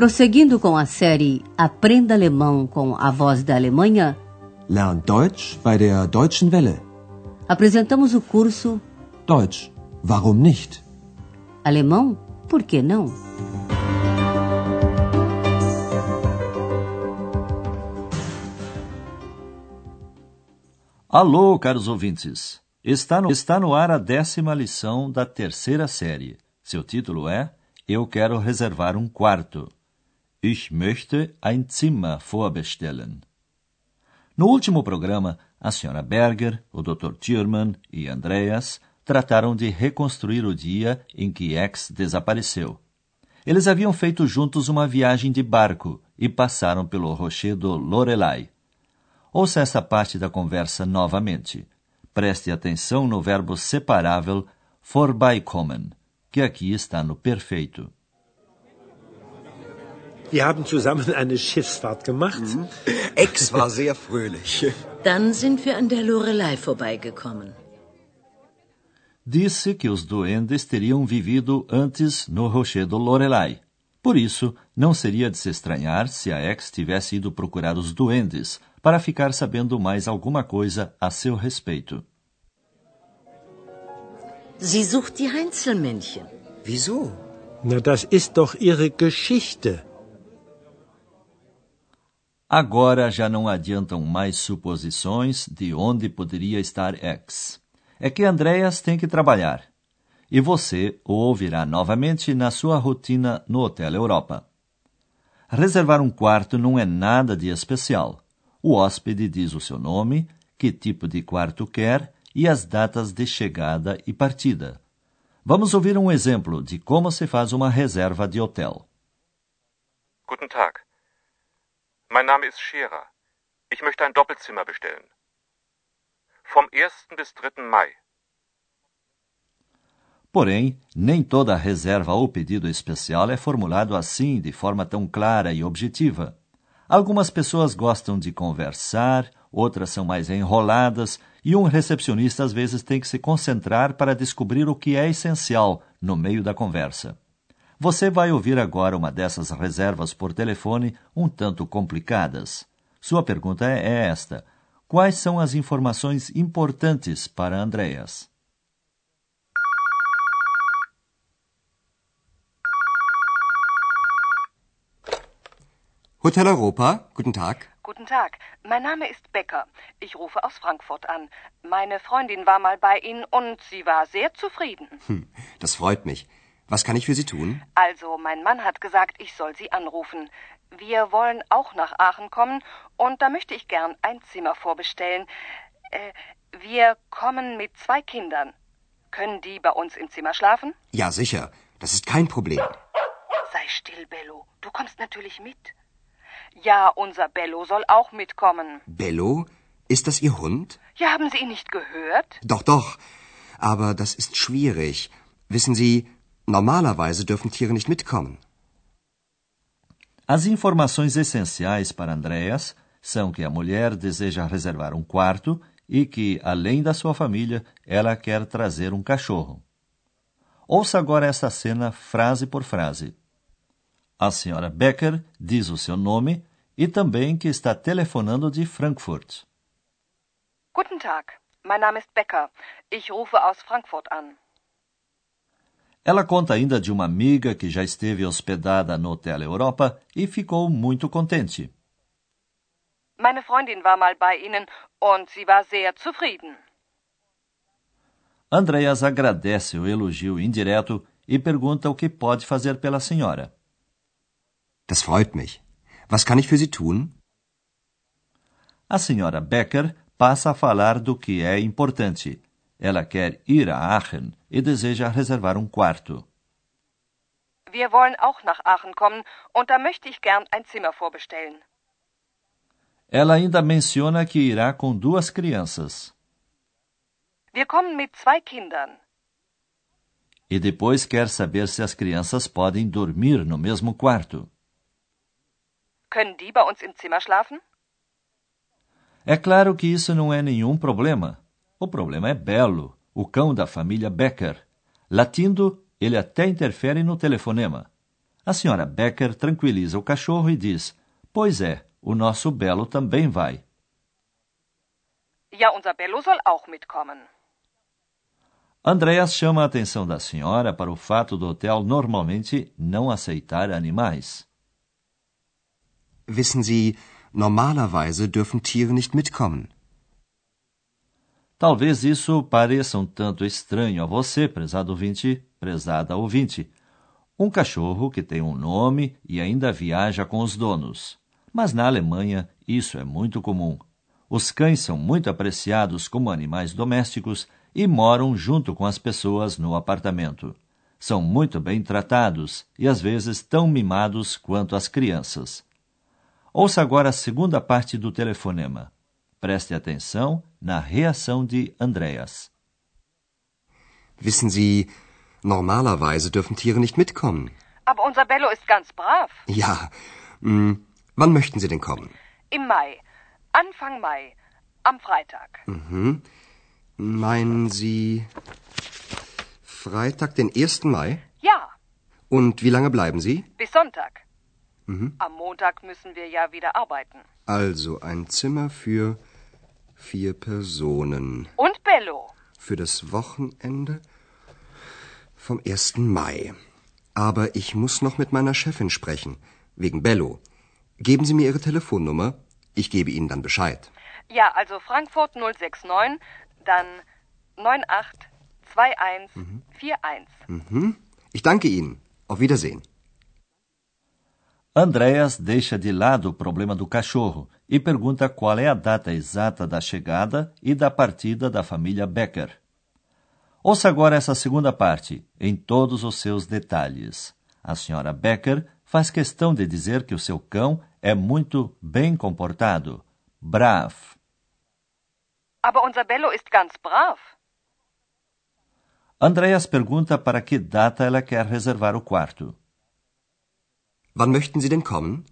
Prosseguindo com a série Aprenda Alemão com a Voz da Alemanha, Lern Deutsch bei der Deutschen Welle. apresentamos o curso Deutsch, warum nicht? Alemão, por que não? Alô, caros ouvintes! Está no, está no ar a décima lição da terceira série. Seu título é Eu quero reservar um quarto. Ich möchte ein Zimmer vorbestellen. No último programa, a senhora Berger, o Dr. Thiermann e Andreas trataram de reconstruir o dia em que X desapareceu. Eles haviam feito juntos uma viagem de barco e passaram pelo rochedo Lorelai. Ouça esta parte da conversa novamente. Preste atenção no verbo separável vorbeikommen, que aqui está no perfeito. Wir haben zusammen eine Schiffsfahrt gemacht. Ex war sehr fröhlich. Dann sind wir an der Lorelei vorbeigekommen. Disse que os duendes teriam vivido antes no rochedo Lorelai. Por isso, não seria de se estranhar se a ex tivesse ido procurar os duendes para ficar sabendo mais alguma coisa a seu respeito. Sie sucht die Heinzelmännchen. Wieso? Na, das ist doch ihre Geschichte. Agora já não adiantam mais suposições de onde poderia estar X. É que Andreas tem que trabalhar. E você o ouvirá novamente na sua rotina no Hotel Europa. Reservar um quarto não é nada de especial. O hóspede diz o seu nome, que tipo de quarto quer e as datas de chegada e partida. Vamos ouvir um exemplo de como se faz uma reserva de hotel. Guten Tag. Mein Name ist Scherer. Ich möchte ein Doppelzimmer bestellen. Vom 1. bis 3. Mai. Porém, nem toda reserva ou pedido especial é formulado assim, de forma tão clara e objetiva. Algumas pessoas gostam de conversar, outras são mais enroladas, e um recepcionista às vezes tem que se concentrar para descobrir o que é essencial no meio da conversa. Você vai ouvir agora uma dessas reservas por telefone um tanto complicadas. Sua pergunta é esta: Quais são as informações importantes para Andreas? Hotel Europa, guten Tag. Guten Tag, mein Name ist Becker. Ich rufe aus Frankfurt an. Meine Freundin war mal bei Ihnen und sie war sehr zufrieden. Hm, das freut mich. Was kann ich für Sie tun? Also, mein Mann hat gesagt, ich soll Sie anrufen. Wir wollen auch nach Aachen kommen und da möchte ich gern ein Zimmer vorbestellen. Äh, wir kommen mit zwei Kindern. Können die bei uns im Zimmer schlafen? Ja, sicher. Das ist kein Problem. Sei still, Bello. Du kommst natürlich mit. Ja, unser Bello soll auch mitkommen. Bello? Ist das Ihr Hund? Ja, haben Sie ihn nicht gehört? Doch, doch. Aber das ist schwierig. Wissen Sie, normalerweise dürfen Tiere nicht mitkommen. As informações essenciais para Andreas são que a mulher deseja reservar um quarto e que, além da sua família, ela quer trazer um cachorro. Ouça agora esta cena frase por frase. A senhora Becker diz o seu nome e também que está telefonando de Frankfurt. Guten Tag, mein Name ist Becker. Ich rufe aus Frankfurt an. Ela conta ainda de uma amiga que já esteve hospedada no Hotel Europa e ficou muito contente. Meine Freundin war mal bei Ihnen und sie war sehr zufrieden. Andreas agradece o elogio indireto e pergunta o que pode fazer pela senhora. Das freut mich. Was kann ich für Sie tun? A senhora Becker passa a falar do que é importante. Ela quer ir a Aachen e deseja reservar um quarto. Wir wollen auch nach Aachen kommen und da möchte ich gern ein Zimmer vorbestellen. Ela ainda menciona que irá com duas crianças. Wir kommen mit zwei Kindern. E depois quer saber se as crianças podem dormir no mesmo quarto. Können die bei uns im Zimmer schlafen? É claro que isso não é nenhum problema. O problema é Belo, o cão da família Becker. Latindo, ele até interfere no telefonema. A senhora Becker tranquiliza o cachorro e diz: Pois é, o nosso Belo também vai. Ja, unser Bello soll auch mitkommen. Andreas chama a atenção da senhora para o fato do hotel normalmente não aceitar animais. Wissen Sie, normalerweise dürfen Tiere nicht mitkommen. Talvez isso pareça um tanto estranho a você, prezado ouvinte, prezada ouvinte. Um cachorro que tem um nome e ainda viaja com os donos. Mas na Alemanha isso é muito comum. Os cães são muito apreciados como animais domésticos e moram junto com as pessoas no apartamento. São muito bem tratados e às vezes tão mimados quanto as crianças. Ouça agora a segunda parte do telefonema. Preste atenção na reação de Andreas. Wissen Sie, normalerweise dürfen Tiere nicht mitkommen. Aber unser Bello ist ganz brav. Ja, mh, wann möchten Sie denn kommen? Im Mai. Anfang Mai. Am Freitag. Mhm. Meinen Sie Freitag, den 1. Mai? Ja, Und wie lange bleiben Sie? bis Sonntag. Mhm. Am Montag müssen wir ja wieder arbeiten. Also ein Zimmer für vier Personen. Und Bello. Für das Wochenende vom 1. Mai. Aber ich muss noch mit meiner Chefin sprechen. Wegen Bello. Geben Sie mir Ihre Telefonnummer. Ich gebe Ihnen dann Bescheid. Ja, also Frankfurt 069, dann 982141. Mhm. Ich danke Ihnen. Auf Wiedersehen. Andreas deixa de lado o problema do cachorro e pergunta qual é a data exata da chegada e da partida da família Becker. Ouça agora essa segunda parte, em todos os seus detalhes. A senhora Becker faz questão de dizer que o seu cão é muito bem comportado, brav. Aber unser Bello ist ganz brav. Andreas pergunta para que data ela quer reservar o quarto. Wann möchten Sie denn kommen?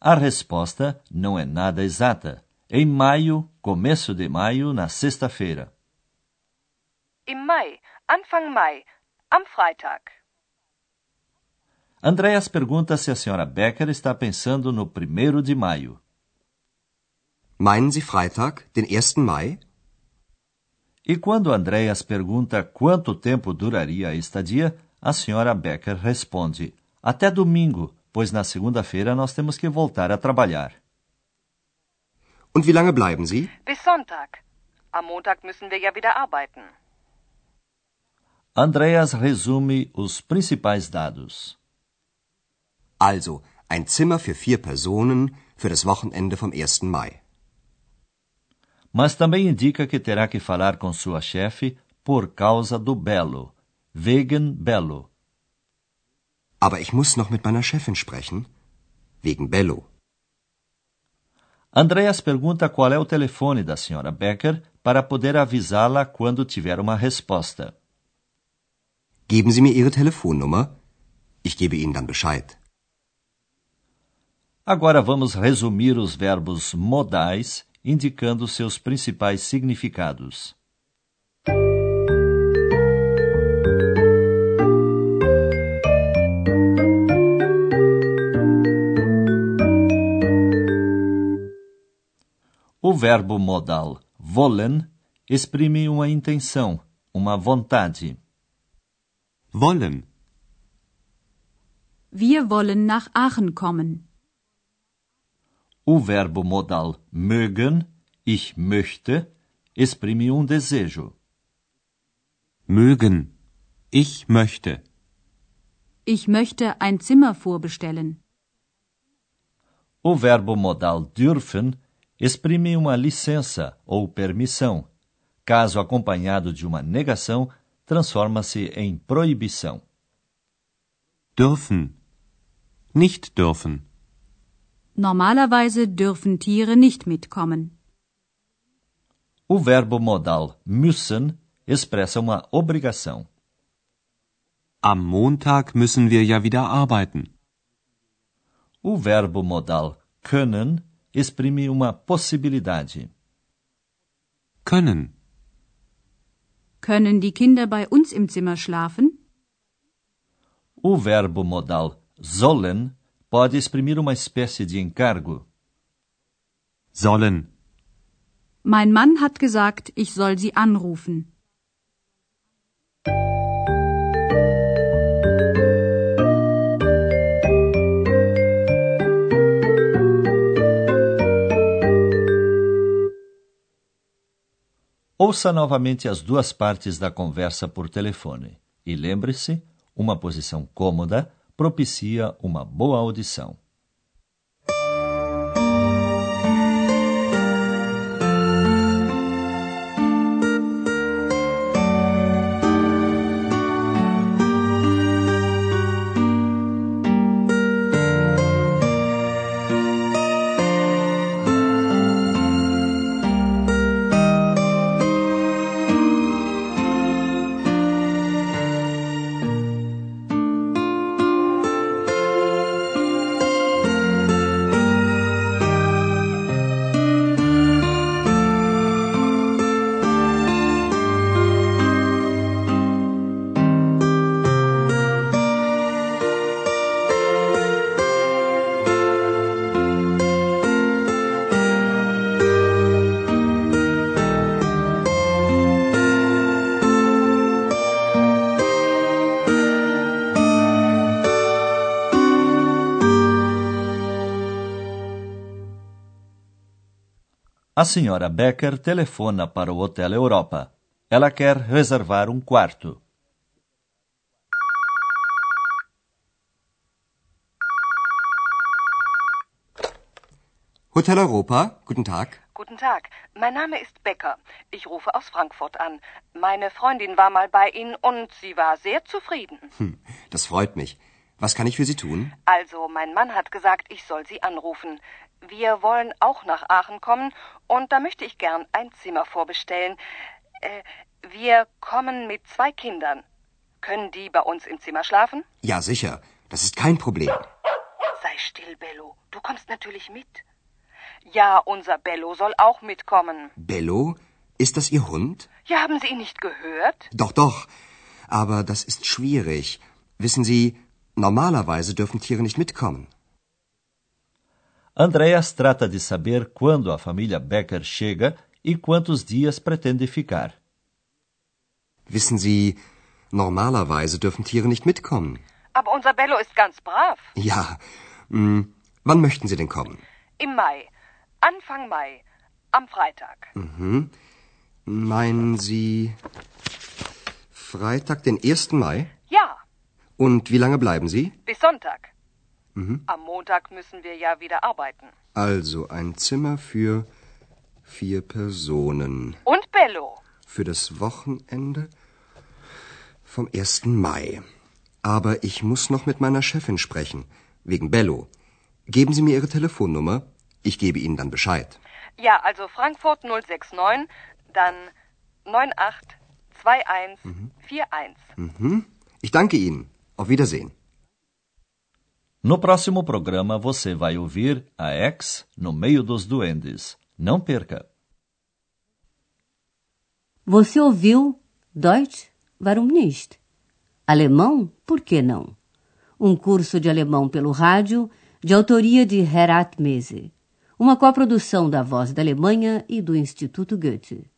A resposta não é nada exata. Em maio, começo de maio, na sexta-feira. Im Mai. Anfang Mai. Am Freitag. Andreas pergunta se a senhora Becker está pensando no primeiro de maio. Meinen Sie Freitag, den 1. Mai? E quando Andreas pergunta quanto tempo duraria a estadia, a senhora Becker responde: Até domingo, pois na segunda-feira nós temos que voltar a trabalhar. Und wie lange bleiben Sie? Bis Sonntag. Am Montag müssen wir ja wieder arbeiten. Andreas resume os principais dados. Also, ein Zimmer für vier Personen für das Wochenende vom 1. Mai. Mas também indica que terá que falar com sua chefe por causa do Belo. Wegen Bello. Aber ich muss noch mit meiner Chefin sprechen. Wegen Bello. Andreas pergunta qual é o telefone da senhora Becker para poder avisá-la quando tiver uma resposta. Geben Sie mir Ihre Telefonnummer. Ich gebe Ihnen dann Bescheid. Agora vamos resumir os verbos modais, indicando seus principais significados. O verbo modal wollen exprime uma intenção, uma vontade. Wollen. Wir wollen nach Aachen kommen. O verbo modal mögen, ich möchte, exprime um desejo. Mögen. Ich möchte. Ich möchte ein Zimmer vorbestellen. O verbo modal dürfen exprime uma licença ou permissão. Caso acompanhado de uma negação, transforma-se em proibição. Dürfen. Nicht dürfen. Normalerweise dürfen Tiere nicht mitkommen. O verbo modal müssen expressa uma obrigação. Am Montag müssen wir ja wieder arbeiten. O verbo modal können exprime uma possibilidade. Können. Können die Kinder bei uns im Zimmer schlafen? O verbo modal sollen pode exprimir uma espécie de encargo. Sollen. Mein Mann hat gesagt, ich soll Sie anrufen. Ouça novamente as duas partes da conversa por telefone e lembre-se, uma posição cômoda propicia uma boa audição. A senhora Becker telefona para o Hotel Europa. Ela quer reservar um quarto. Hotel Europa, guten Tag. Guten Tag, mein Name ist Becker. Ich rufe aus Frankfurt an. Meine Freundin war mal bei Ihnen und sie war sehr zufrieden. Hm, das freut mich. Was kann ich für Sie tun? Also, mein Mann hat gesagt, ich soll Sie anrufen. Wir wollen auch nach Aachen kommen und da möchte ich gern ein Zimmer vorbestellen. Äh, wir kommen mit zwei Kindern. Können die bei uns im Zimmer schlafen? Ja, sicher. Das ist kein Problem. Sei still, Bello. Du kommst natürlich mit. Ja, unser Bello soll auch mitkommen. Bello? Ist das Ihr Hund? Ja, haben Sie ihn nicht gehört? Doch, doch. Aber das ist schwierig. Wissen Sie, normalerweise dürfen Tiere nicht mitkommen. Andreas trata de saber quando a família Becker chega e quantos dias pretende ficar. Wissen Sie, normalerweise dürfen Tiere nicht mitkommen. Aber unser Bello ist ganz brav. Ja. Hm, wann möchten Sie denn kommen? Im Mai. Anfang Mai. Am Freitag. Mhm. Meinen Sie Freitag, den 1. Mai? Ja. Und wie lange bleiben Sie? Bis Sonntag. Mhm. Am Montag müssen wir ja wieder arbeiten. Also ein Zimmer für vier Personen. Und Bello. Für das Wochenende vom 1. Mai. Aber ich muss noch mit meiner Chefin sprechen. Wegen Bello. Geben Sie mir Ihre Telefonnummer. Ich gebe Ihnen dann Bescheid. Ja, also Frankfurt 069, dann 982141. Mhm. Ich danke Ihnen. Auf Wiedersehen. No próximo programa você vai ouvir a ex no meio dos duendes. Não perca! Você ouviu Deutsch? Warum nicht? Alemão? Por que não? Um curso de alemão pelo rádio, de autoria de Herat Mese. Uma coprodução da Voz da Alemanha e do Instituto Goethe.